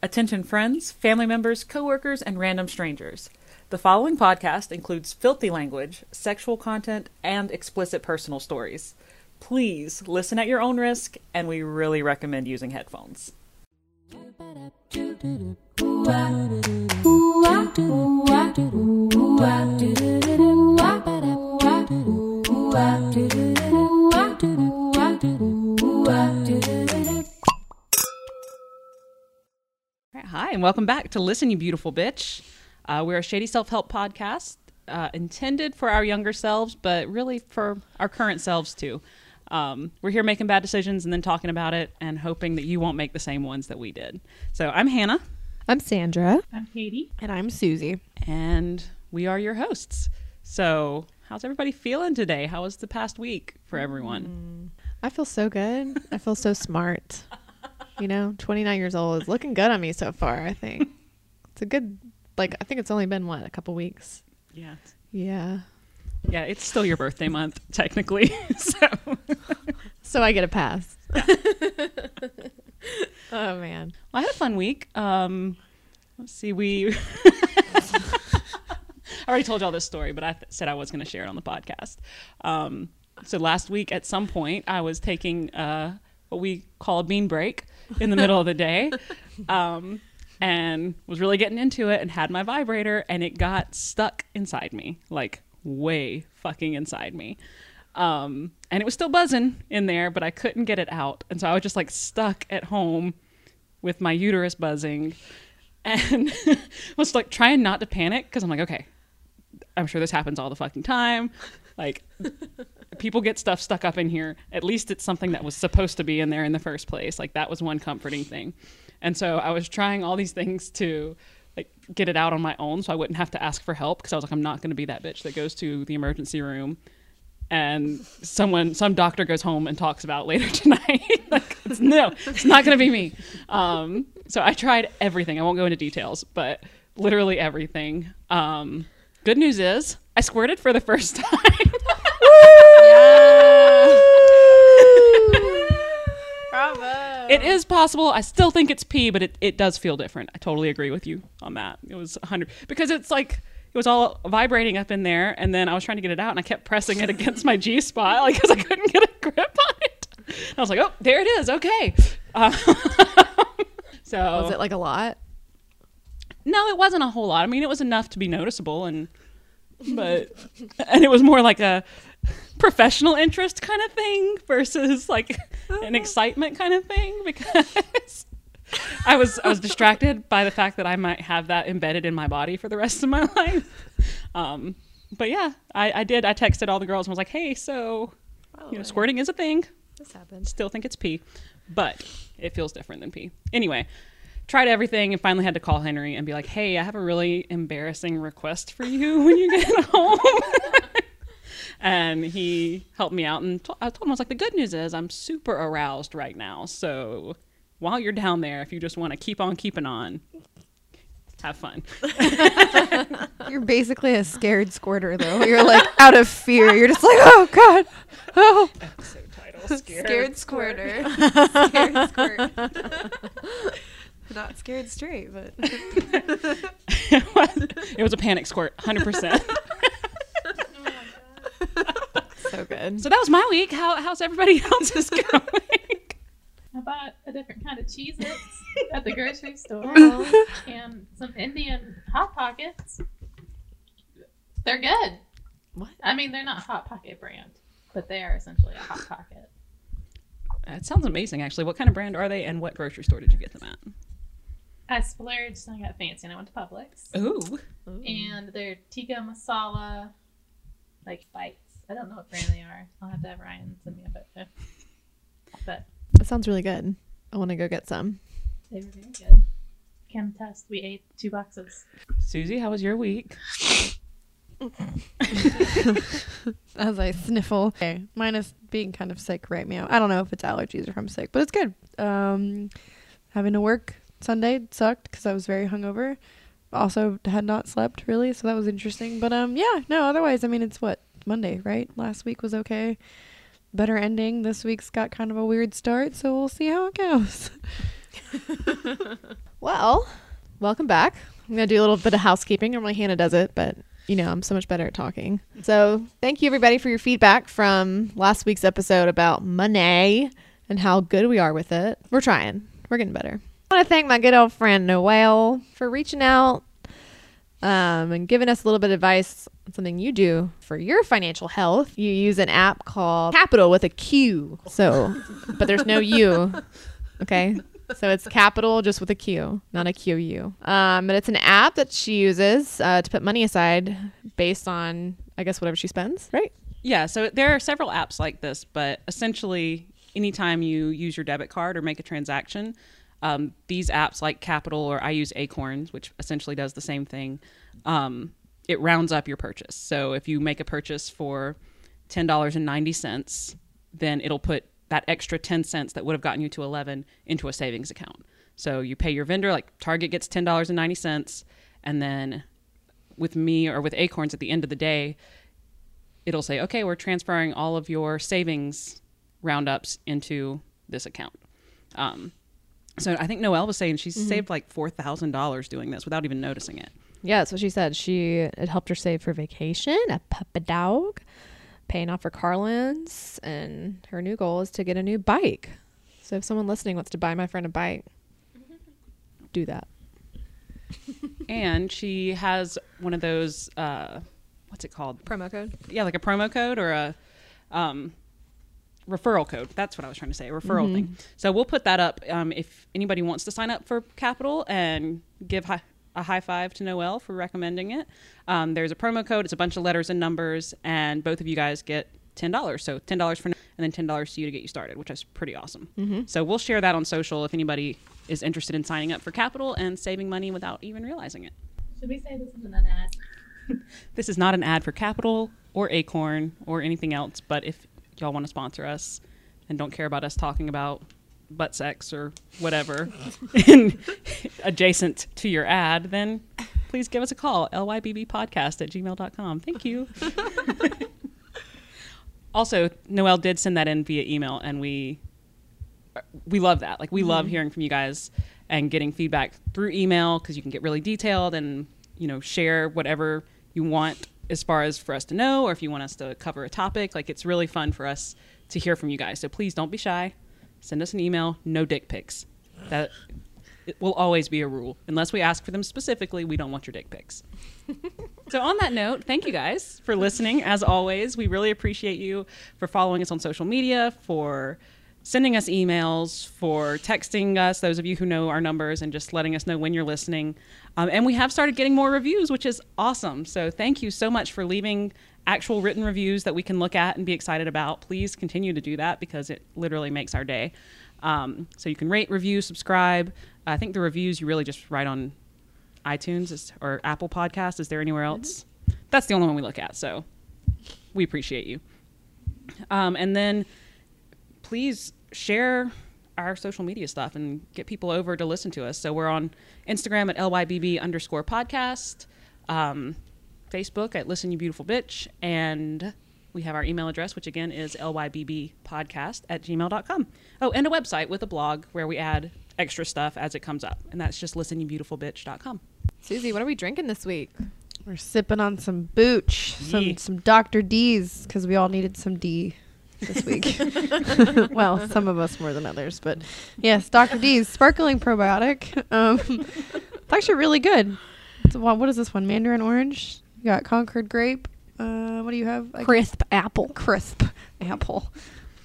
Attention friends, family members, coworkers, and random strangers. The following podcast includes filthy language, sexual content, and explicit personal stories. Please listen at your own risk, and we really recommend using headphones. Hi, and welcome back to Listen, You Beautiful Bitch. Uh, we're a shady self help podcast uh, intended for our younger selves, but really for our current selves too. Um, we're here making bad decisions and then talking about it and hoping that you won't make the same ones that we did. So I'm Hannah, I'm Sandra. I'm Katie. And I'm Susie. and we are your hosts. So, how's everybody feeling today? How was the past week for everyone? I feel so good. I feel so smart. You know, 29 years old is looking good on me so far, I think. It's a good, like, I think it's only been, what, a couple weeks? Yeah. Yeah. Yeah, it's still your birthday month, technically. so, So I get a pass. oh, man. Well, I had a fun week. Um, let's see, we. I already told y'all this story, but I th- said I was going to share it on the podcast. Um, so last week, at some point, I was taking uh, what we call a bean break in the middle of the day, um, and was really getting into it, and had my vibrator, and it got stuck inside me, like way fucking inside me. Um, and it was still buzzing in there, but I couldn't get it out, and so I was just like stuck at home with my uterus buzzing and was like trying not to panic because I'm like, okay, I'm sure this happens all the fucking time. Like, people get stuff stuck up in here. At least it's something that was supposed to be in there in the first place. Like, that was one comforting thing. And so I was trying all these things to like get it out on my own so I wouldn't have to ask for help because I was like, I'm not going to be that bitch that goes to the emergency room and someone some doctor goes home and talks about later tonight like it's, no it's not going to be me um, so i tried everything i won't go into details but literally everything um, good news is i squirted for the first time. Bravo. it is possible. I still think it's pee but it, it does feel different. I totally agree with you on that. It was 100 because it's like it was all vibrating up in there and then i was trying to get it out and i kept pressing it against my g spot like because i couldn't get a grip on it. And i was like oh there it is. Okay. Uh, so Was it like a lot? no it wasn't a whole lot. I mean it was enough to be noticeable and but and it was more like a professional interest kind of thing versus like an excitement kind of thing because I was I was distracted by the fact that I might have that embedded in my body for the rest of my life. Um, but yeah, I, I did. I texted all the girls and was like, "Hey, so you know, squirting is a thing. This happens. Still think it's pee, but it feels different than pee. Anyway, tried everything and finally had to call Henry and be like, "Hey, I have a really embarrassing request for you when you get home." and he helped me out and to- I told him I was like, "The good news is I'm super aroused right now, so while you're down there, if you just want to keep on keeping on." Have fun. You're basically a scared squirter, though. You're like out of fear. You're just like, oh, God. Oh. Episode title: Scared squirter. scared squirt. Not scared straight, but. it, was, it was a panic squirt, hundred percent. so good. So that was my week. How how's everybody else's going? I bought a different kind of Cheez Its at the grocery store and some Indian Hot Pockets. They're good. What? I mean, they're not Hot Pocket brand, but they are essentially a Hot Pocket. That sounds amazing, actually. What kind of brand are they, and what grocery store did you get them at? I splurged and I got fancy and I went to Publix. Ooh, And they're tikka masala, like bites. I don't know what brand they are. I'll have to have Ryan send me a photo. But That sounds really good. I want to go get some. they were very good. Can test. We ate two boxes. Susie, how was your week? As I sniffle. Okay. Minus being kind of sick right now. I don't know if it's allergies or if I'm sick, but it's good. Um, having to work Sunday sucked because I was very hungover. Also had not slept really, so that was interesting. But um, yeah, no. Otherwise, I mean, it's what Monday, right? Last week was okay. Better ending. This week's got kind of a weird start, so we'll see how it goes. Well, welcome back. I'm to do a little bit of housekeeping. Normally Hannah does it, but you know, I'm so much better at talking. So, thank you everybody for your feedback from last week's episode about money and how good we are with it. We're trying. We're getting better. I want to thank my good old friend Noel for reaching out um, and giving us a little bit of advice on something you do for your financial health. You use an app called Qapital with a Q. So, but there's no U. Okay. So it's capital just with a Q, not a QU. Um, but it's an app that she uses uh, to put money aside based on, I guess, whatever she spends, right? Yeah, so there are several apps like this, but essentially, anytime you use your debit card or make a transaction, um, these apps like Qapital or I use Acorns, which essentially does the same thing, um, it rounds up your purchase. So if you make a purchase for $10.90, then it'll put that extra 10 cents that would have gotten you to 11 into a savings account. So you pay your vendor, like Target gets $10.90, and then with me or with Acorns at the end of the day, it'll say, okay, we're transferring all of your savings roundups into this account. Um, so I think Noelle was saying she's saved like four thousand dollars doing this without even noticing it. Yeah, that's what she said. She it helped her save for vacation, a puppy dog, paying off her car loans, and her new goal is to get a new bike. So if someone listening wants to buy my friend a bike, do that. And she has one of those, uh, what's it called? Promo code. Yeah, like a promo code or a um, referral code. That's what I was trying to say, a referral thing. So we'll put that up um, if anybody wants to sign up for Qapital and give hi- a high five to Noel for recommending it. Um, there's a promo code. It's a bunch of letters and numbers, and both of you guys get ten dollars. So ten dollars for, and then ten dollars to you to get you started, which is pretty awesome. So we'll share that on social if anybody is interested in signing up for Qapital and saving money without even realizing it. Should we say this isn't an ad? This is not an ad for Qapital or Acorn or anything else, but if y'all want to sponsor us and don't care about us talking about butt sex or whatever in, adjacent to your ad, then please give us a call. LYBBpodcast at gmail.com. Thank you. also, Noelle did send that in via email, and we we love that. Like we love mm-hmm. hearing from you guys and getting feedback through email because you can get really detailed and you know share whatever you want as far as for us to know or if you want us to cover a topic. Like it's really fun for us to hear from you guys. So please don't be shy. Send us an email. No dick pics. That it will always be a rule. Unless we ask for them specifically, we don't want your dick pics. So, on that note, thank you guys for listening. As always, we really appreciate you for following us on social media, for sending us emails, for texting us, those of you who know our numbers, and just letting us know when you're listening. Um, and we have started getting more reviews, which is awesome. So, thank you so much for leaving actual written reviews that we can look at and be excited about. Please continue to do that because it literally makes our day. Um, so, you can rate, review, subscribe. I think the reviews you really just write on iTunes is, or Apple Podcast. Is there anywhere else? That's the only one we look at. So we appreciate you. Um, and then please share our social media stuff and get people over to listen to us. So we're on Instagram at LYBB underscore podcast, um, Facebook at Listen You Beautiful Bitch, and we have our email address, which again is lybbpodcast at gmail.com. Oh, and a website with a blog where we add extra stuff as it comes up. And that's just listenyoubeautifulbitch.com. Susie, what are we drinking this week? We're sipping on some booch, some Yeah. some Dr. D's because we all needed some D this week. well, some of us more than others, but yes, Dr. D's sparkling probiotic. Um, it's actually really good. What is this one? Mandarin orange. You got Concord grape. Uh, what do you have? I Crisp apple. crisp apple.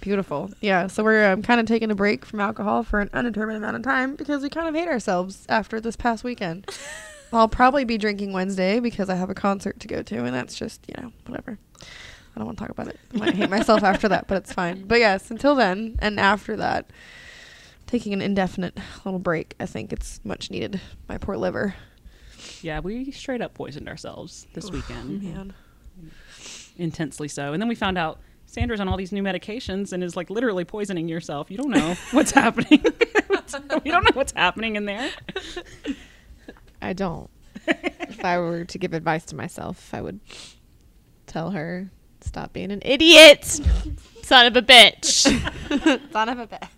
Beautiful. Yeah. So we're um, kind of taking a break from alcohol for an undetermined amount of time because we kind of hate ourselves after this past weekend. I'll probably be drinking Wednesday because I have a concert to go to, and that's just you know whatever. I don't want to talk about it. I might hate myself after that, but it's fine. But yes, until then and after that, taking an indefinite little break. I think it's much needed. My poor liver. Yeah, we straight up poisoned ourselves this weekend. Man. intensely so. And then we found out Sandra's on all these new medications and is like literally poisoning yourself. You don't know what's happening. you don't know what's happening in there. I don't. if I were to give advice to myself, I would tell her, stop being an idiot, son of a bitch. Son of a bitch.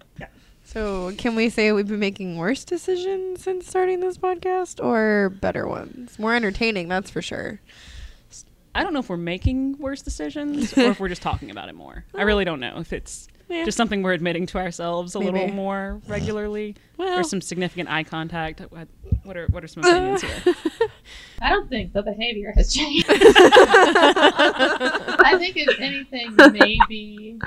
So, can we say we've been making worse decisions since starting this podcast or better ones? More entertaining, that's for sure. I don't know if we're making worse decisions or if we're just talking about it more. I really oh. don't know if it's Yeah. just something we're admitting to ourselves a little more regularly Well, or some significant eye contact. What what are what are some opinions here? I don't think the behavior has changed. I think if anything, maybe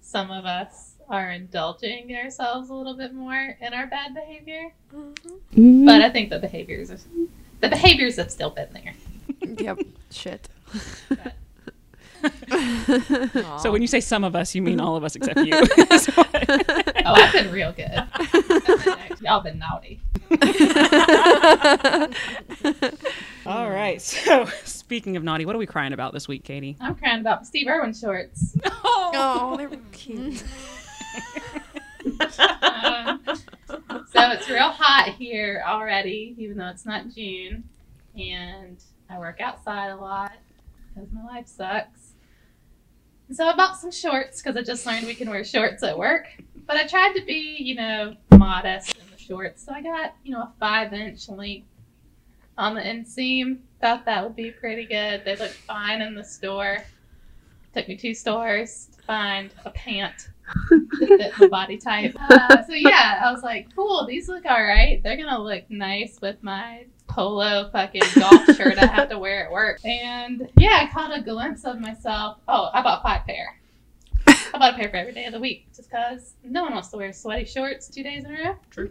some of us are indulging ourselves a little bit more in our bad behavior. Mm-hmm. But I think the behaviors are, the behaviors have still been there. yep. Shit. So when you say some of us, you mean all of us except you. Is Oh, I've been real good. Y'all been naughty. all right. So speaking of naughty, what are we crying about this week, Katie? I'm crying about Steve Irwin shorts. Oh, they're cute. Um, so it's real hot here already, even though it's not June. And I work outside a lot because my life sucks. So I bought some shorts because I just learned we can wear shorts at work. But I tried to be, you know, modest in the shorts. So I got, you know, a five inch length on the inseam. Thought that would be pretty good. They looked fine in the store. Took me two stores to find a pant that fit my body type. Uh, so yeah, I was like, cool, these look all right. They're gonna look nice with my polo fucking golf shirt I have to wear at work. And yeah, I caught a glimpse of myself. Oh, I bought five pair. I bought a pair for every day of the week, just cause no one wants to wear sweaty shorts two days in a row. True.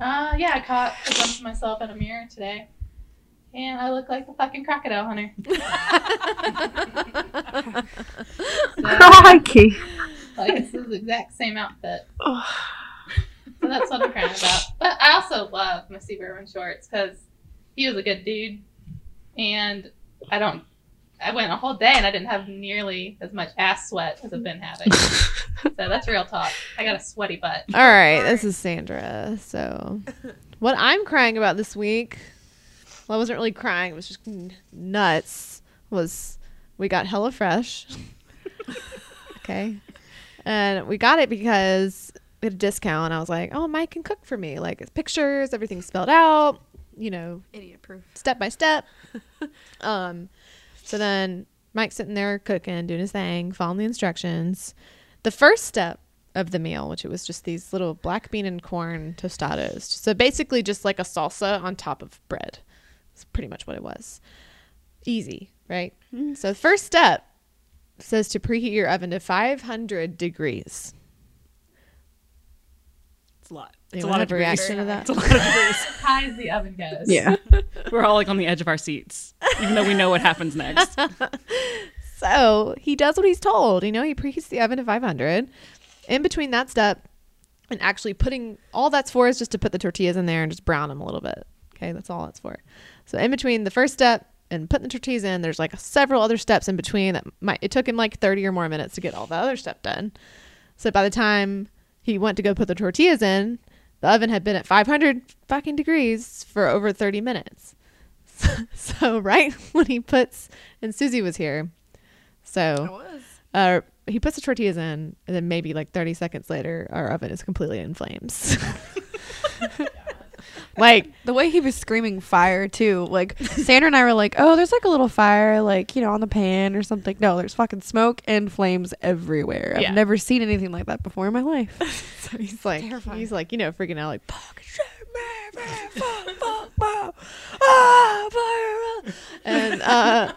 Uh, yeah, I caught a glimpse of myself in a mirror today. And I look like the fucking crocodile hunter. So, Crikey. like it's the exact same outfit. So that's what I'm crying about. But I also love my Steve Irwin shorts because he was a good dude, and I don't. I went a whole day and I didn't have nearly as much ass sweat as I've been having. so that's real talk. I got a sweaty butt. All right, this is Sandra. So, what I'm crying about this week, well, I wasn't really crying. It was just nuts. Was we got HelloFresh? okay, and we got it because we had a discount. I was like, oh, Mike can cook for me. Like it's pictures, everything's spelled out. You know, Idiot proof. step by step. um, so then Mike's sitting there cooking, doing his thing, following the instructions. The first step of the meal, which it was just these little black bean and corn tostados. So basically just like a salsa on top of bread. It's pretty much what it was. Easy, right? So the first step says to preheat your oven to 500 degrees. It's a lot. It's a lot of have a reaction to that? It's a lot of degrees. As high as the oven goes. Yeah. We're all like on the edge of our seats, even though we know what happens next. So he does what he's told. You know, he preheats the oven to 500. In between that step and actually putting all that's for is just to put the tortillas in there and just brown them a little bit. Okay, that's all that's for. So in between the first step and putting the tortillas in, there's like several other steps in between that might it took him like 30 or more minutes to get all the other stuff done. So by the time he went to go put the tortillas in, the oven had been at 500 fucking degrees for over 30 minutes. So right when he puts and Susie was here. So uh, he puts the tortillas in, and then maybe like 30 seconds later, our oven is completely in flames. like, The way he was screaming fire too, like Sandra and I were like, "Oh, there's like a little fire, like you know, on the pan or something." No, there's fucking smoke and flames everywhere. Yeah. I've never seen anything like that before in my life. so he's like, Terrifying. he's like, you know, freaking out, like, fucking shit, man, man, fuck, fuck, fuck, ah, fire, ah." and uh,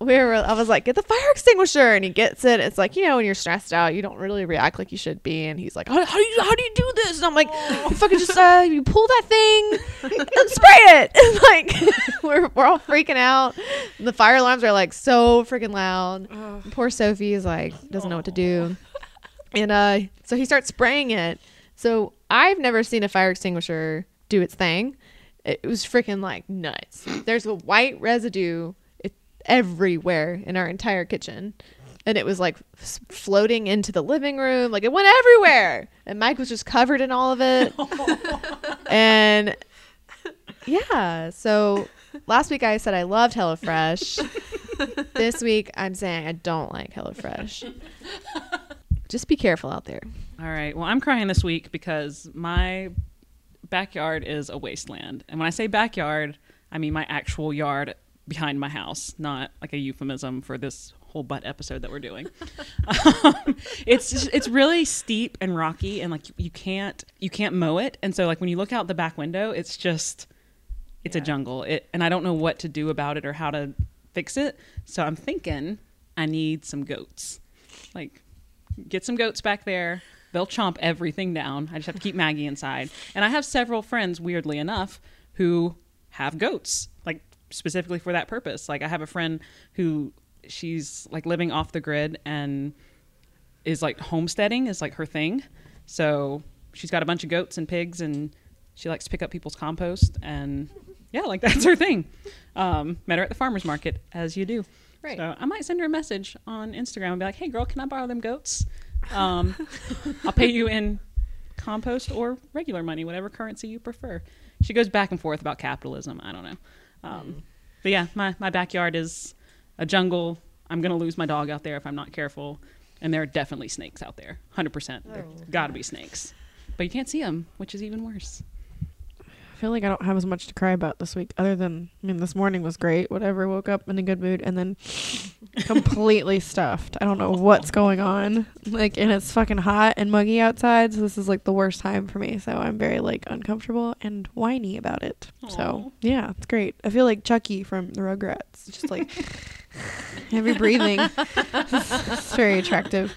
we were, I was like, get the fire extinguisher, and he gets it. It's like, you know, when you're stressed out, you don't really react like you should be, and he's like, how, how do you, how do you do this? And I'm like, you fucking just, uh, you pull that thing and spray it. And like, we're we're all freaking out. The fire alarms are like so freaking loud. Poor Sophie is like doesn't know what to do. And uh so he starts spraying it. So I've never seen a fire extinguisher do its thing. It was freaking like nuts. There's a white residue it, everywhere in our entire kitchen. And it was like f- floating into the living room. Like it went everywhere. And Mike was just covered in all of it. and yeah, so last week I said I loved HelloFresh. this week I'm saying I don't like HelloFresh. Just be careful out there. All right. Well, I'm crying this week because my backyard is a wasteland. And when I say backyard, I mean my actual yard behind my house, not like a euphemism for this whole butt episode that we're doing. um, it's just, it's really steep and rocky and like you can't you can't mow it. And so like when you look out the back window, it's just it's a jungle. It and I don't know what to do about it or how to fix it. So I'm thinking I need some goats. Like get some goats back there. They'll chomp everything down. I just have to keep Maggie inside. And I have several friends, weirdly enough, who have goats, like specifically for that purpose. Like I have a friend who she's like living off the grid and is like homesteading is like her thing. So she's got a bunch of goats and pigs and she likes to pick up people's compost and yeah, like that's her thing. Um, met her at the farmer's market as you do. Right. So I might send her a message on Instagram and be like, "Hey, girl, can I borrow them goats? Um, I'll pay you in compost or regular money, whatever currency you prefer." She goes back and forth about capitalism. I don't know. Um, but yeah, my my backyard is a jungle. I'm gonna lose my dog out there if I'm not careful, and there are definitely snakes out there. Hundred percent, there got to be snakes, but you can't see them, which is even worse. I feel like I don't have as much to cry about this week, other than I mean, this morning was great. Whatever, woke up in a good mood, and then completely stuffed. I don't know what's going on. Like, and it's fucking hot and muggy outside, so this is like the worst time for me. So I'm very like uncomfortable and whiny about it. Aw. So yeah, it's great. I feel like Chucky from the Rugrats, just like heavy breathing. it's very attractive.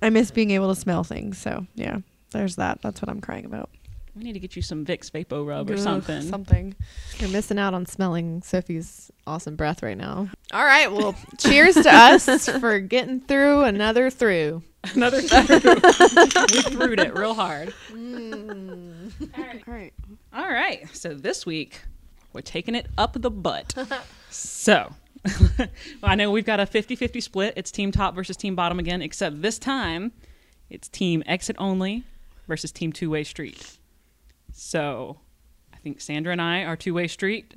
I miss being able to smell things. So yeah, there's that. That's what I'm crying about. We need to get you some Vicks Vapor Rub or Ugh, something. Something. You're missing out on smelling Sophie's awesome breath right now. All right. Well, cheers to us for getting through another through. Another through. we threw it real hard. Mm. All right. All right. So this week we're taking it up the butt. so well, I know we've got a 50-50 split. It's team top versus team bottom again, except this time it's team exit only versus team two-way street. So I think Sandra and I are two-way street.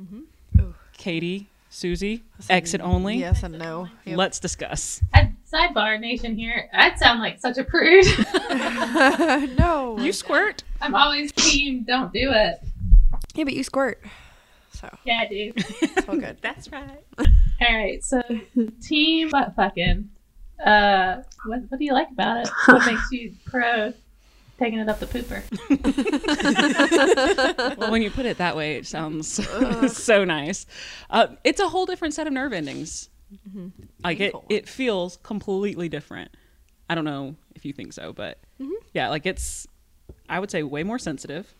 Ooh. Katie, Susie, exit only. Yes and no. Yep. Let's discuss. I, sidebar nation here. I'd sound like such a prude. no. You squirt. I'm always team. Don't do it. yeah, but you squirt. So Yeah, I do. it's all good. That's right. All right. So team butt fucking. Uh, what what do you like about it? What makes you pro taking it up the pooper? well, when you put it that way, it sounds so nice. Uh, it's a whole different set of nerve endings. Like it, it feels completely different. I don't know if you think so, but yeah, like it's, I would say, way more sensitive.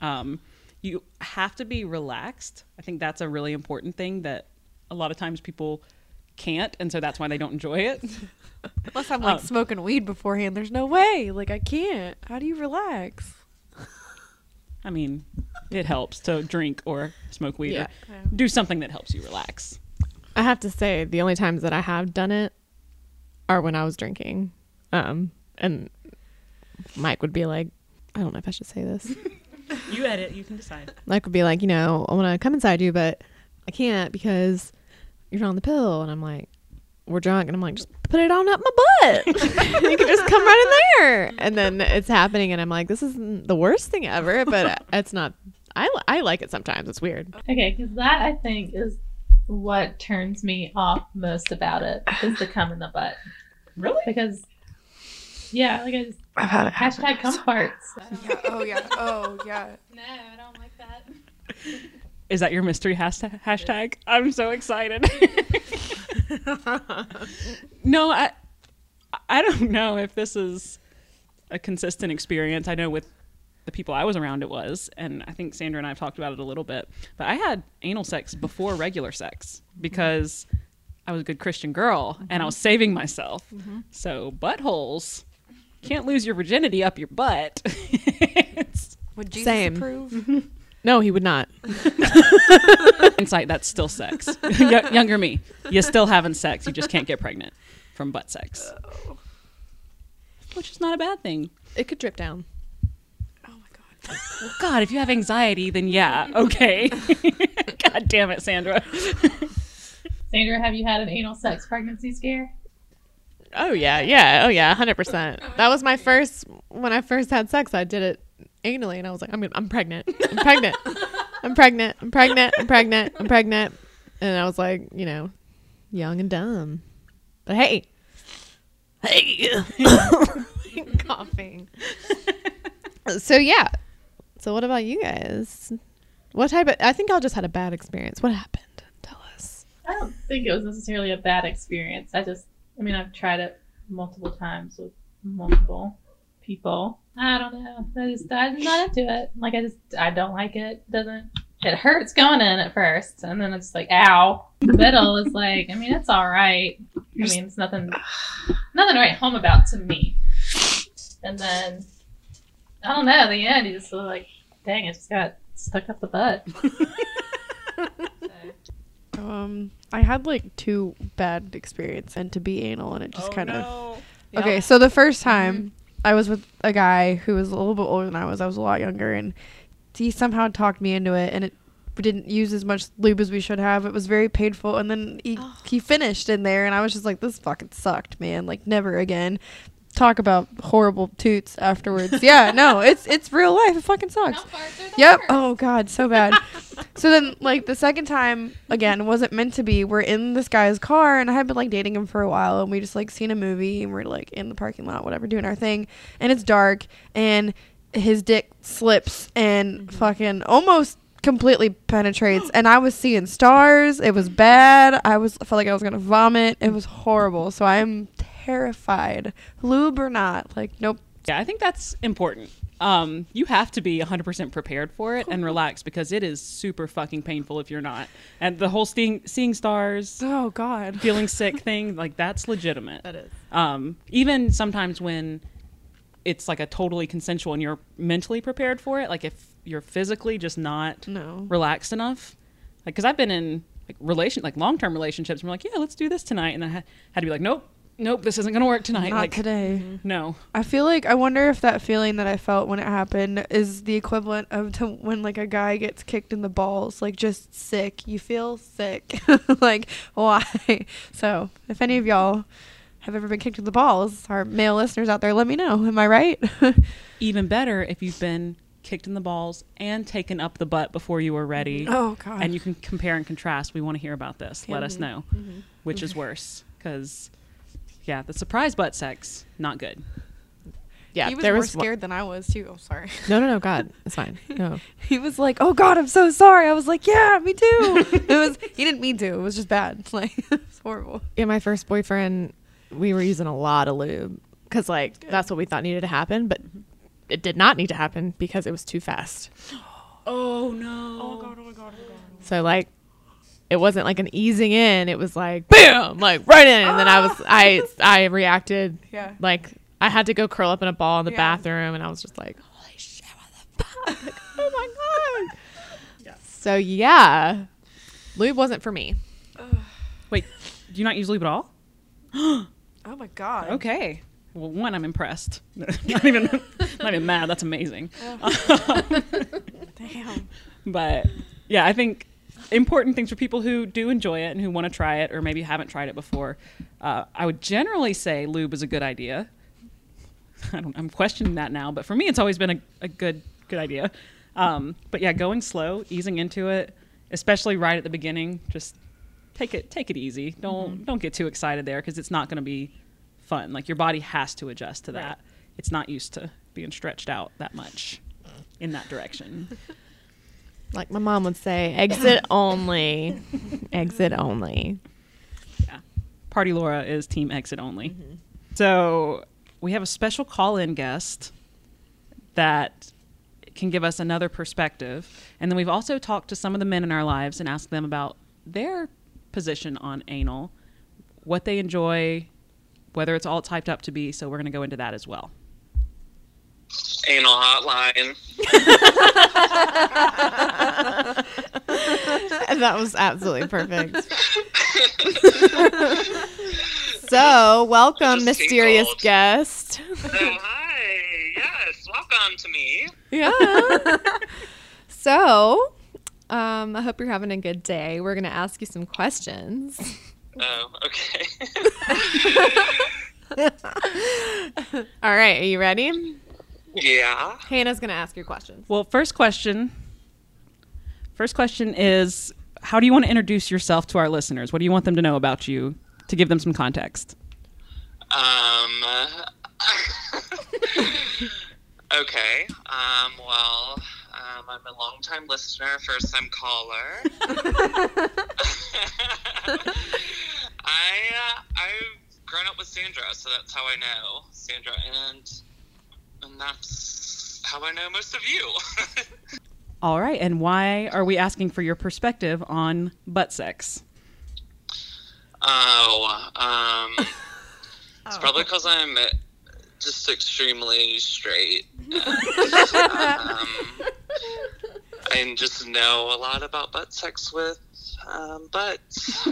Um, you have to be relaxed. I think that's a really important thing that a lot of times people can't, and so that's why they don't enjoy it. Unless I'm like Um, smoking weed beforehand, there's no way. Like I can't. How do you relax? I mean, it helps to drink or smoke weed Yeah. or do something that helps you relax. I have to say, the only times that I have done it are when I was drinking. Um, and Mike would be like, I don't know if I should say this. You edit, you can decide. Mike would be like, you know, I want to come inside you, but I can't because you're on the pill. And I'm like, we're drunk. And I'm like, just put it on up my butt. you can just come right in there. And then it's happening. And I'm like, this isn't the worst thing ever, but it's not. I, I like it sometimes. It's weird. Okay, because that I think is what turns me off most about it is the cum in the butt. Really? Because yeah, like I just I've had it. hashtag cum farts. Yeah. Oh yeah. Oh yeah. No, I don't like that. Is that your mystery hashtag? hashtag? I'm so excited. no, I I don't know if this is a consistent experience. I know with the people I was around it was, and I think Sandra and I have talked about it a little bit. But I had anal sex before regular sex because I was a good Christian girl and I was saving myself. Mm-hmm. So buttholes can't lose your virginity up your butt. Would Jesus Same. approve? Mm-hmm. No, he would not. insight that's still sex Y- younger me you're still having sex you just can't get pregnant from butt sex which is not a bad thing It could drip down. Oh my god. well, god if you have anxiety then yeah okay god damn it sandra Sandra, have you had an anal sex pregnancy scare? Oh yeah, yeah, oh yeah, hundred percent. That was my first when I first had sex. I did it anally, and I was like, I'm I'm pregnant, I'm pregnant, I'm pregnant, I'm pregnant, I'm pregnant, I'm pregnant, and I was like, you know, young and dumb, but hey, hey, coughing. so yeah, so what about you guys? What type of? I think I just had a bad experience. What happened? Tell us. I don't think it was necessarily a bad experience. I just, I mean, I've tried it multiple times with multiple people. I don't know. I just, I'm not into it. Like, I just, I don't like it. It doesn't, it hurts going in at first. And then it's like, ow. The middle is like, I mean, it's all right. I mean, it's nothing, nothing to write home about to me. And then, I don't know, the end, you just feel like, dang, it just got stuck up the butt. So, Um, I had like two bad experience and to be anal, and it just kind of. of. Okay, so the first time I was with a guy who was a little bit older than I was. I was a lot younger, and he somehow talked me into it, and it didn't use as much lube as we should have. It was very painful, and then he Oh. he finished in there, and I was just like, "This fucking sucked, man! Like never again." Talk about horrible toots afterwards. yeah, no, it's it's real life. It fucking sucks. Yep. Oh god, so bad. so then like the second time again wasn't meant to be. We're in this guy's car and I had been like dating him for a while and we just like seen a movie and we're like in the parking lot, whatever, doing our thing. And it's dark and his dick slips and fucking almost completely penetrates and I was seeing stars. It was bad. I was I felt like I was gonna vomit. It was horrible. So I'm terrified. Lube or not. Like nope. Yeah, I think that's important. Um, you have to be 100% prepared for it and relaxed because it is super fucking painful if you're not. And the whole seeing, seeing stars, Oh god. feeling sick thing, like that's legitimate. That is. Um, even sometimes when it's like a totally consensual and you're mentally prepared for it, like if you're physically just not No. relaxed enough, like because I've been in like relation like long term relationships, and we're like, yeah, let's do this tonight, and I had to be like, nope, nope, this isn't gonna work tonight. Not like today. Mm-hmm. no, I feel like I wonder if that feeling that I felt when it happened is the equivalent of to when like a guy gets kicked in the balls, like just sick. You feel sick. like why? So if any of y'all have ever been kicked in the balls, our male listeners out there, let me know. Am I right? even better if you've been kicked in the balls and taken up the butt before you were mm-hmm. ready. oh god. and you can compare and contrast. We want to hear about this. Let us know mm-hmm. which is worse. Because, yeah, the surprise butt sex, not good. Yeah, he was there more was one- scared than I was too. I'm sorry. No, no, no. God, it's fine. No. he was like, "Oh God, I'm so sorry." I was like, "Yeah, me too." it was. He didn't mean to. It was just bad. Like it was horrible. Yeah, my first boyfriend, we were using a lot of lube because like that's what we thought needed to happen, but it did not need to happen because it was too fast. Oh, no. Oh, oh my God. Oh my God. So like, it wasn't like an easing in; it was like bam, like right in. And then I was, I, ah! I reacted Yeah. like I had to go curl up in a ball in the Yeah. bathroom, and I was just like, holy shit, what the fuck? Like, oh my god. Yeah. So yeah, lube wasn't for me. Wait, do you not use lube at all? Oh my God. Okay. Well, one, I'm impressed. not even, not even mad. That's amazing. Damn. But yeah, I think important things for people who do enjoy it and who want to try it or maybe haven't tried it before. Uh, I would generally say lube is a good idea. I don't, I'm questioning that now, but for me, it's always been a, a good good idea. Um, but yeah, going slow, easing into it, especially right at the beginning, just take it take it easy. Don't don't get too excited there because it's not going to be fun. Like your body has to adjust to that. It's not used to being stretched out that much in that direction. Like my mom would say, exit only, exit only. Yeah. Party Laura is team exit only. Mm-hmm. So we have a special call in guest that can give us another perspective. And then we've also talked to some of the men in our lives and asked them about their position on anal, what they enjoy, whether it's all typed up to be. So we're going to go into that as well. Anal hotline. That was absolutely perfect. so, welcome, mysterious guest. oh, hi. Yes, welcome to me. Yeah. so, um, I hope you're having a good day. We're going to ask you some questions. Oh, okay. All right, are you ready? Yeah. Hannah's gonna ask your questions. Well, first question. First question is how do you want to introduce yourself to our listeners? What do you want them to know about you to give them some context? Um. okay. Um. Well. Um, I'm a long-time listener, first-time caller. I uh, I've grown up with Sandra, so that's how I know Sandra, and and that's how I know most of you. All right, and why are we asking for your perspective on butt sex? Oh, um, it's probably because I'm just extremely straight. And, um, I just know a lot about butt sex with um, butts.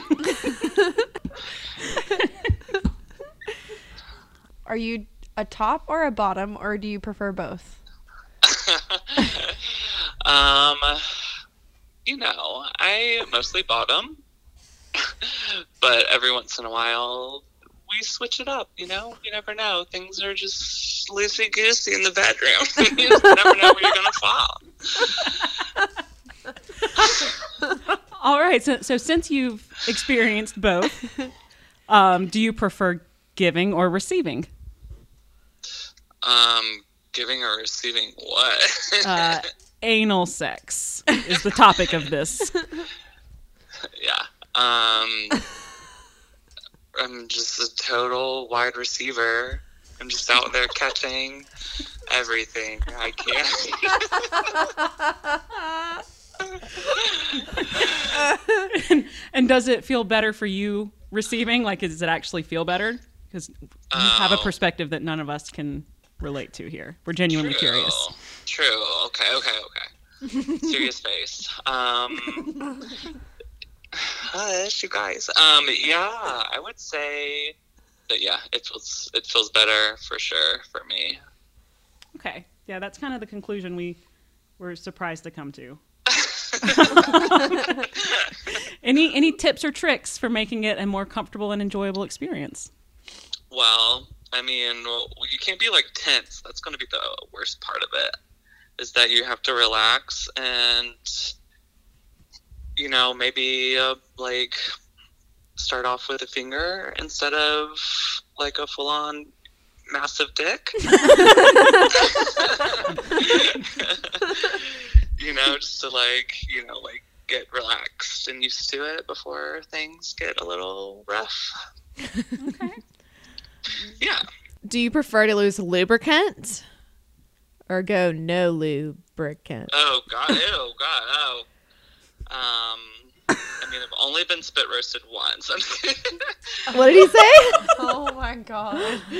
Are you a top or a bottom, or do you prefer both? um, you know, I mostly bottom, but every once in a while we switch it up. You know, you never know. Things are just loosey goosey in the bedroom. you never know where you're gonna fall. All right, so, so since you've experienced both, um, do you prefer giving or receiving? Um, giving or receiving what? Uh, anal sex is the topic of this. yeah. Um, I'm just a total wide receiver. I'm just out there catching everything I can. and does it feel better for you receiving? Like, does it actually feel better? Because you have a Oh. perspective that none of us can relate to here. We're genuinely True. curious. True. Okay. Okay. Okay. Serious face. Um. Hush, you guys. Um. Yeah, I would say that. Yeah, it feels it feels better for sure for me. Okay, yeah, that's kind of the conclusion we were surprised to come to. any any tips or tricks for making it a more comfortable and enjoyable experience? Well, I mean, well, you can't be like tense. That's going to be the worst part of it. Is that you have to relax and, you know, maybe uh, like start off with a finger instead of like a full on massive dick. you know, just to like, you know, like get relaxed and used to it before things get a little rough. Okay. Yeah. Do you prefer to lose lubricant or go no lubricant? Oh God! Ew! God! Oh. Um. I mean, I've only been spit roasted once. What did he say? Oh my god.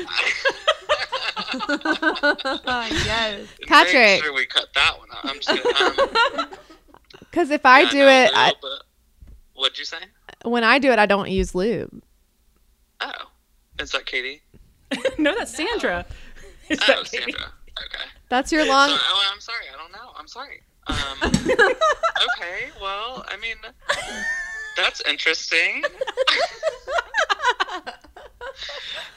yes. Patrick. Make sure we cut that one out. I'm just kidding. Um, Because if I yeah, do no, it, lube, I, What'd you say? when I do it, I don't use lube. Oh, is that Katie? no, that's Sandra. Is Oh, that Katie? Sandra. Okay. That's your long. So, oh, I'm sorry. I don't know. I'm sorry. Um, okay. Well, I mean, that's interesting.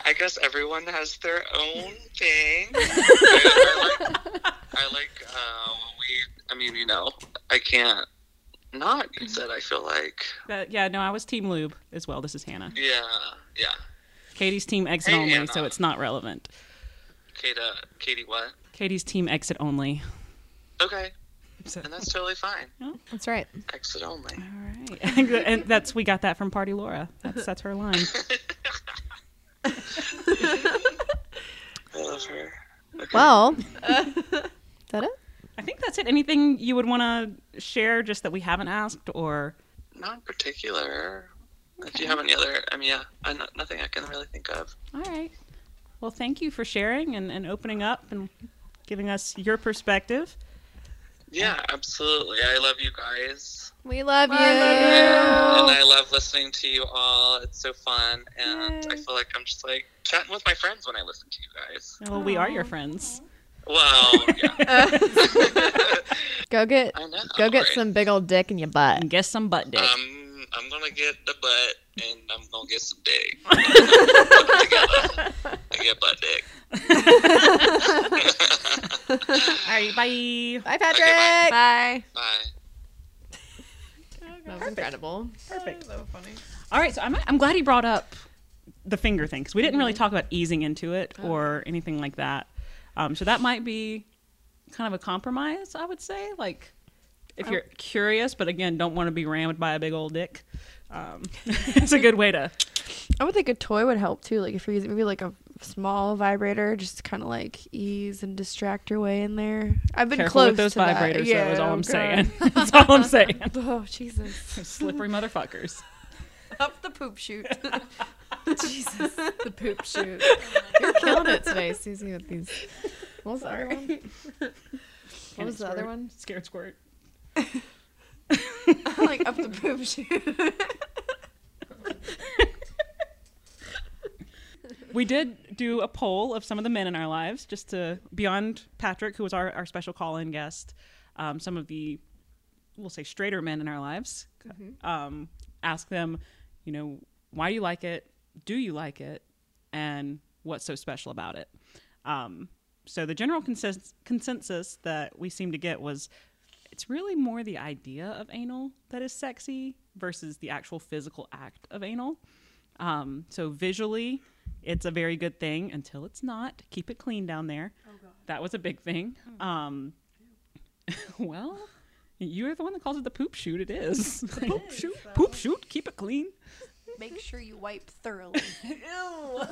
I guess everyone has their own thing. I, I like, I like uh, we. I mean, you know, I can't not use it. I feel like, That- yeah, no, I was Team Lube as well. This is Hannah. yeah, yeah. Katie's Team Exit Hey, Only, Hannah. so it's not relevant. Katie, uh, Katie, what? Katie's Team Exit Only. Okay, So, and that's totally fine. That's right. Exit only. all right, and that's we got that from Party Laura. That's that's her line. I love her. Okay. Well, is that it? I think that's it. Anything you would want to share, just that we haven't asked, or Not in particular. If you have any other, I mean, yeah, I, no- nothing I can really think of. all right. Well, thank you for sharing and, and opening up and giving us your perspective. Yeah, absolutely. I love you guys. We love you. And I love listening to you all. It's so fun. And I feel like I'm just like chatting with my friends when I listen to you guys. Well, we are your friends. Well, yeah. Go get know. go get right? some big old dick in your butt. And get some butt dick. Um, I'm gonna get the butt, and I'm gonna get some dick. Put it together. I get butt dick. All right, bye. Bye, Patrick. Okay, Bye. Bye. That was incredible. Perfect. So funny. All right, so I'm, I'm glad he brought up the finger thing because we didn't really talk about easing into it or anything like that. Um, so that might be kind of a compromise, I would say. Like, if you're curious, but again, don't want to be rammed by a big old dick, um, it's a good way to. I would think a toy would help too. Like if you're using maybe like a small vibrator, just kind of like ease and distract your way in there. I've been Careful close with those to that. vibrators, Yeah, though, is all oh I'm God. saying. That's all I'm saying. Oh Jesus! Slippery motherfuckers. Up the poop chute. Jesus, the poop shoot. You're killing it today, Susie, with these. What was the other one? What was the other one? Scared squirt. Like up the poop chute. We did do a poll of some of the men in our lives, just to beyond Patrick, who was our, our special call-in guest. Um, some of the, we'll say, straighter men in our lives. Um, ask them, you know, why do you like it? Do you like it? And what's so special about it? Um, so the general consens- consensus that we seem to get was it's really more the idea of anal that is sexy versus the actual physical act of anal. Um, so visually, it's a very good thing until it's not. Keep it clean down there. That was a big thing. Um, well, you're the one that calls it the poop shoot. It is. poop shoot. Poop shoot. Keep it clean. Make sure you wipe thoroughly. Ew.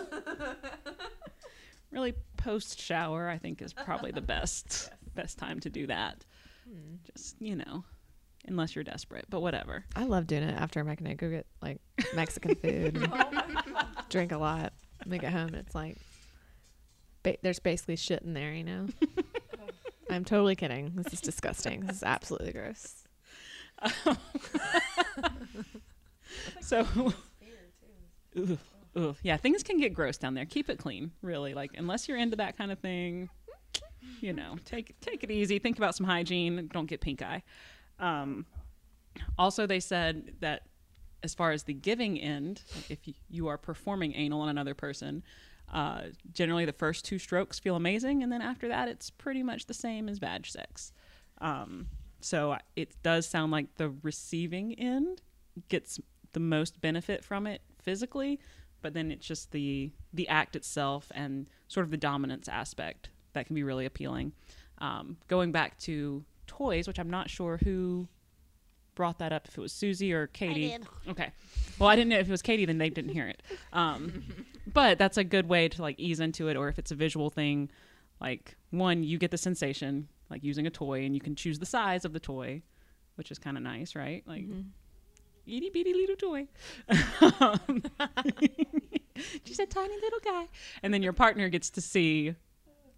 Really, post shower, I think is probably the best best time to do that. Just you know, unless you're desperate, but whatever. I love doing it after making it. Go get like Mexican food, drink a lot, make it home. And it's like ba- there's basically shit in there, you know. I'm totally kidding. This is disgusting. This is absolutely gross. So, Ugh, ugh. yeah, things can get gross down there. Keep it clean, really. Like unless you're into that kind of thing, you know, take take it easy. Think about some hygiene. Don't get pink eye. Um, also, they said that as far as the giving end, if you, are performing anal on another person, uh, generally the first two strokes feel amazing, and then after that, it's pretty much the same as vag sex. Um, so it does sound like the receiving end gets the most benefit from it physically, but then it's just the the act itself and sort of the dominance aspect that can be really appealing. Um, going back to toys, which I'm not sure who brought that up, if it was Susie or Katie. Okay. Well, I didn't know if it was Katie, then they didn't hear it. Um, but that's a good way to like ease into it, or if it's a visual thing, like one, you get the sensation like using a toy, and you can choose the size of the toy, which is kind of nice, right? Like itty bitty little toy. Um, She's a tiny little guy, and then your partner gets to see,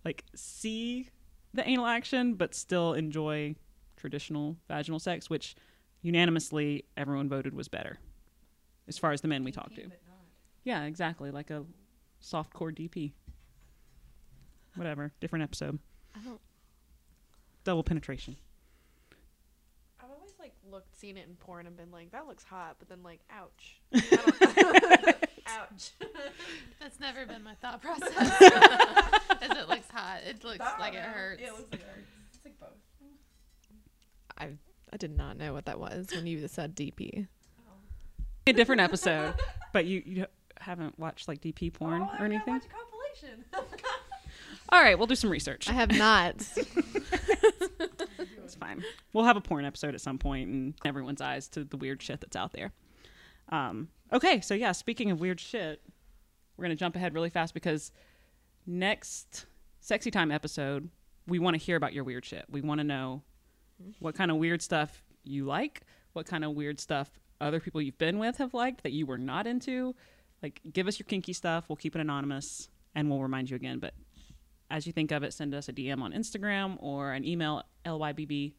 like, see the anal action, but still enjoy traditional vaginal sex, which unanimously everyone voted was better, as far as the men we talked to. Yeah, exactly, like a soft core DP. Whatever, different episode. Double penetration. I've always like looked, seen it in porn, and been like, that looks hot, but then like, ouch. ouch. That's never been my thought process. As it looks hot, it looks like it hurts. like it hurts. It's like both. I I did not know what that was when you said DP. A different episode, but you, you haven't watched like DP porn or anything? Watch a compilation. All right, we'll do some research. I have not. It's fine. We'll have a porn episode at some point and everyone's eyes to the weird shit that's out there. Um, okay, so yeah, speaking of weird shit, we're to jump ahead really fast because next Sexy Time episode, we want to hear about your weird shit. We want to know what kind of weird stuff you like, what kind of weird stuff other people you've been with have liked that you were not into. Like, give us your kinky stuff. We'll keep it anonymous and we'll remind you again. But as you think of it, send us a DM on Instagram or an email, lybbpodcast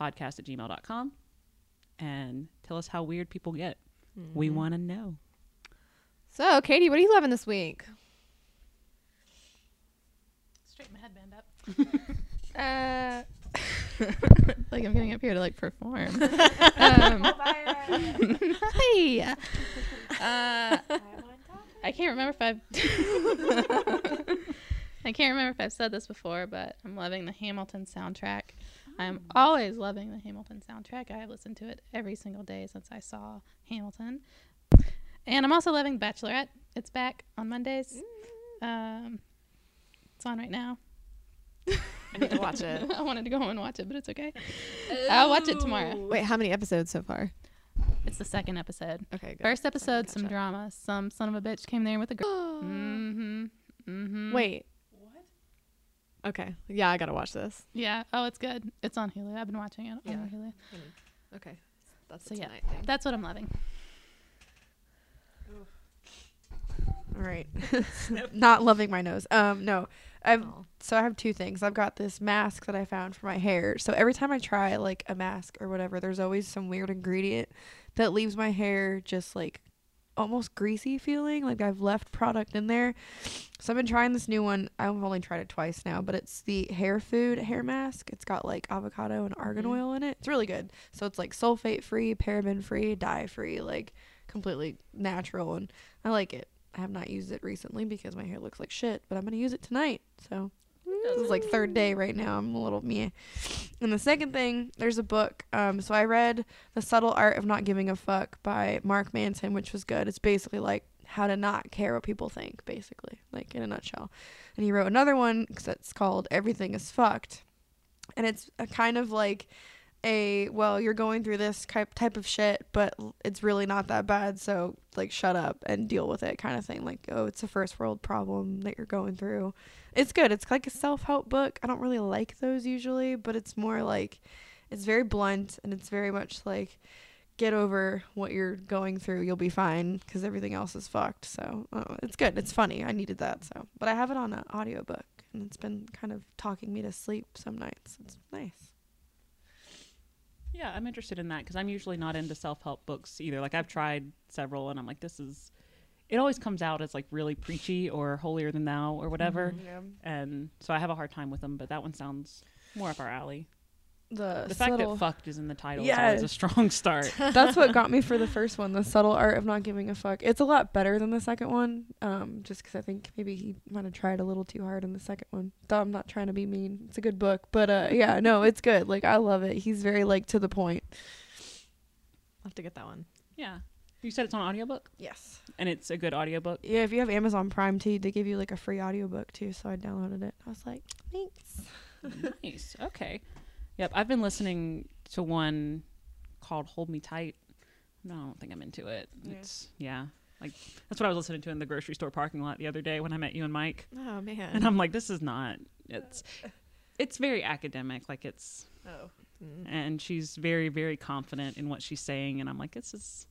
at gmail.com, and tell us how weird people get. We want to know. so, Katie, what are you loving this week? Straighten my headband up. Uh, like I'm getting up here to like perform. um, hi. Uh, I can't remember if I've. I can't remember if I've said this before, but I'm loving the Hamilton soundtrack. I'm always loving the Hamilton soundtrack. I listen to it every single day since I saw Hamilton. And I'm also loving Bachelorette. It's back on Mondays. Um, it's on right now. I need to watch it. I wanted to go home and watch it, but it's okay. I'll watch it tomorrow. Wait, how many episodes so far? It's the second episode. Okay, good. First episode, some Gotcha. drama. Some son of a bitch came there with a girl. mm-hmm. Mm-hmm. Wait. Okay. Yeah, I gotta watch this. Yeah. Oh, it's good. It's on Hulu. I've been watching it Yeah. on Hulu. Okay. That's So the yeah, thing. That's what I'm loving. All right. Not loving my nose. Um, no. I've Oh. so I have two things. I've got this mask that I found for my hair. So every time I try like a mask or whatever, there's always some weird ingredient that leaves my hair just like almost greasy feeling. Like I've left product in there. So I've been trying this new one. I've only tried it twice now, but it's the hair food hair mask. It's got like avocado and argan Mhm. oil in it. It's really good. So it's like sulfate free, paraben free, dye free, like completely natural and I like it. I have not used it recently because my hair looks like shit, but I'm gonna use it tonight. So this is like third day right now. I'm a little meh. And the second thing, there's a book. Um, so I read The Subtle Art of Not Giving a Fuck by Mark Manson, which was good. It's basically like how to not care what people think, basically, like in a nutshell. And he wrote another one that's called Everything is Fucked. And it's a kind of like a well you're going through this type of shit but it's really not that bad so like shut up and deal with it kind of thing. Like oh it's a first world problem that you're going through. It's good. It's like a self-help book. I don't really like those usually but it's more like it's very blunt and it's very much like get over what you're going through you'll be fine because everything else is fucked. So uh, it's good. It's funny. I needed that so. But i have it on an audiobook and it's been kind of talking me to sleep some nights. It's nice Yeah, I'm interested in that because I'm usually not into self help books either. Like I've tried several, and I'm like, this is. It always comes out as like really preachy or holier than thou or whatever, mm-hmm, yeah and so I have a hard time with them. But that one sounds more up our alley. The, The fact subtle- that "fucked" is in the title is always Yeah. a strong start. that's what got me for the first one, the subtle art of not giving a fuck. It's a lot better than the second one, um, just because I think maybe he might have tried a little too hard in the second one. Though I'm not trying to be mean. It's a good book, but uh, yeah, no, it's good. Like I love it. He's very like to the point. I'll have to get that one. yeah, you said it's on audiobook, Yes. and it's a good audiobook. Yeah, if you have Amazon Prime too, they give you like a free audiobook too. So I downloaded it. I was like, thanks. nice. Okay. Yep, I've been listening to one called "Hold Me Tight." No, I don't think I'm into it. Yeah. It's yeah, like that's what I was listening to in the grocery store parking lot the other day when I met you and Mike. Oh man. and I'm like, this is not. It's it's very academic, like it's, oh. Mm. and she's very very confident in what she's saying, and I'm like, this is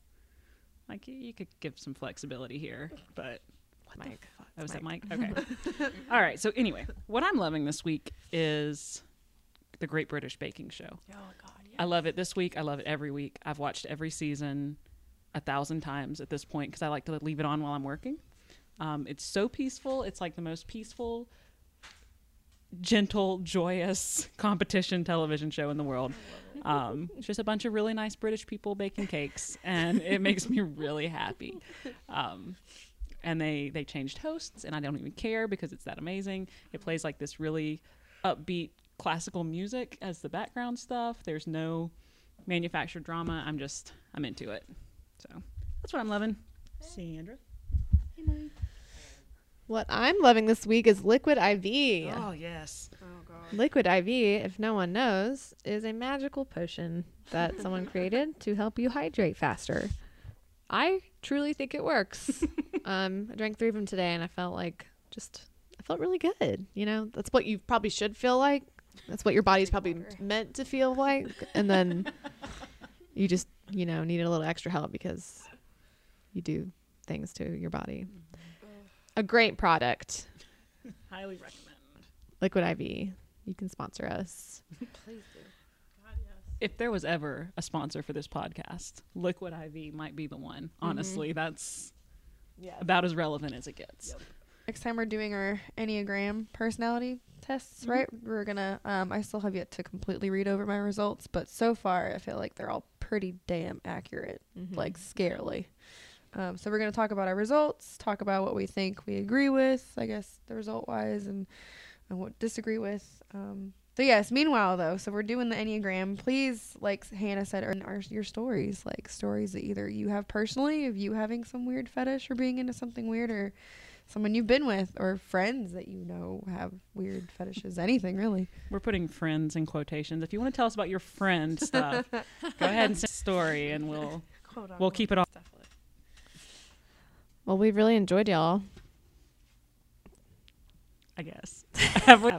like you could give some flexibility here, but what the Mike. fuck? Oh, was that Mike. Mike? Okay. All right. So anyway, what I'm loving this week is the Great British Baking Show. Oh God. I love it this week. I love it every week. I've watched every season a thousand times at this point because I like to leave it on while I'm working. Um, it's so peaceful. It's like the most peaceful, gentle, joyous competition television show in the world. Um, it's just a bunch of really nice British people baking cakes, and it makes me really happy. Um, and they they changed hosts, and I don't even care because it's that amazing. It plays like this really upbeat classical music as the background stuff. There's no manufactured drama. I'm just I'm into it. So that's what I'm loving. Hey. Sandra. Hey Mike. What I'm loving this week is Liquid IV. Oh yes. Oh God. Liquid IV, if no one knows, is a magical potion that someone created to help you hydrate faster. I truly think it works. um, I drank three of them today, and I felt like just I felt really good. You know, that's what you probably should feel like. That's what your body's probably meant to feel like, and then you just you know needed a little extra help because you do things to your body. Mm-hmm. A great product, Highly recommend. Liquid IV. You can sponsor us. Please do. If there was ever a sponsor for this podcast, Liquid IV might be the one. Mm-hmm. Honestly, that's Yeah. about as relevant as it gets. Next time we're doing our Enneagram personality tests, right? We're gonna. Um, I still have yet to completely read over my results, but so far I feel like they're all pretty damn accurate, like scarily. Um, so we're gonna talk about our results, talk about what we think we agree with, I guess the result wise, and and what disagree with. Um, so yes. Meanwhile, though, so we're doing the enneagram. Please, like Hannah said, in our your stories, like stories that either you have personally of you having some weird fetish or being into something weird, or someone you've been with, or friends that you know have weird fetishes. Anything really. We're putting friends in quotations. If you want to tell us about your friend stuff, go ahead and send a story, and we'll we'll keep it all. Well, we really enjoyed y'all. I guess. Have we-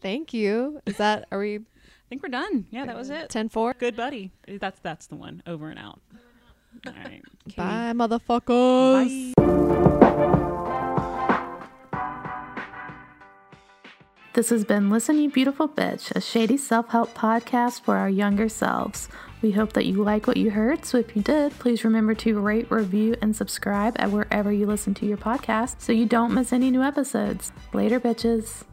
Thank you. Is that are we I think we're done. Yeah, that was it. 10 4? Good buddy. That's that's the one. Over and out. All right. Bye, motherfuckers. This has been Listen You Beautiful Bitch, a shady self help podcast for our younger selves. We hope that you like what you heard, so if you did, please remember to rate, review, and subscribe at wherever you listen to your podcast so you don't miss any new episodes. Later, bitches.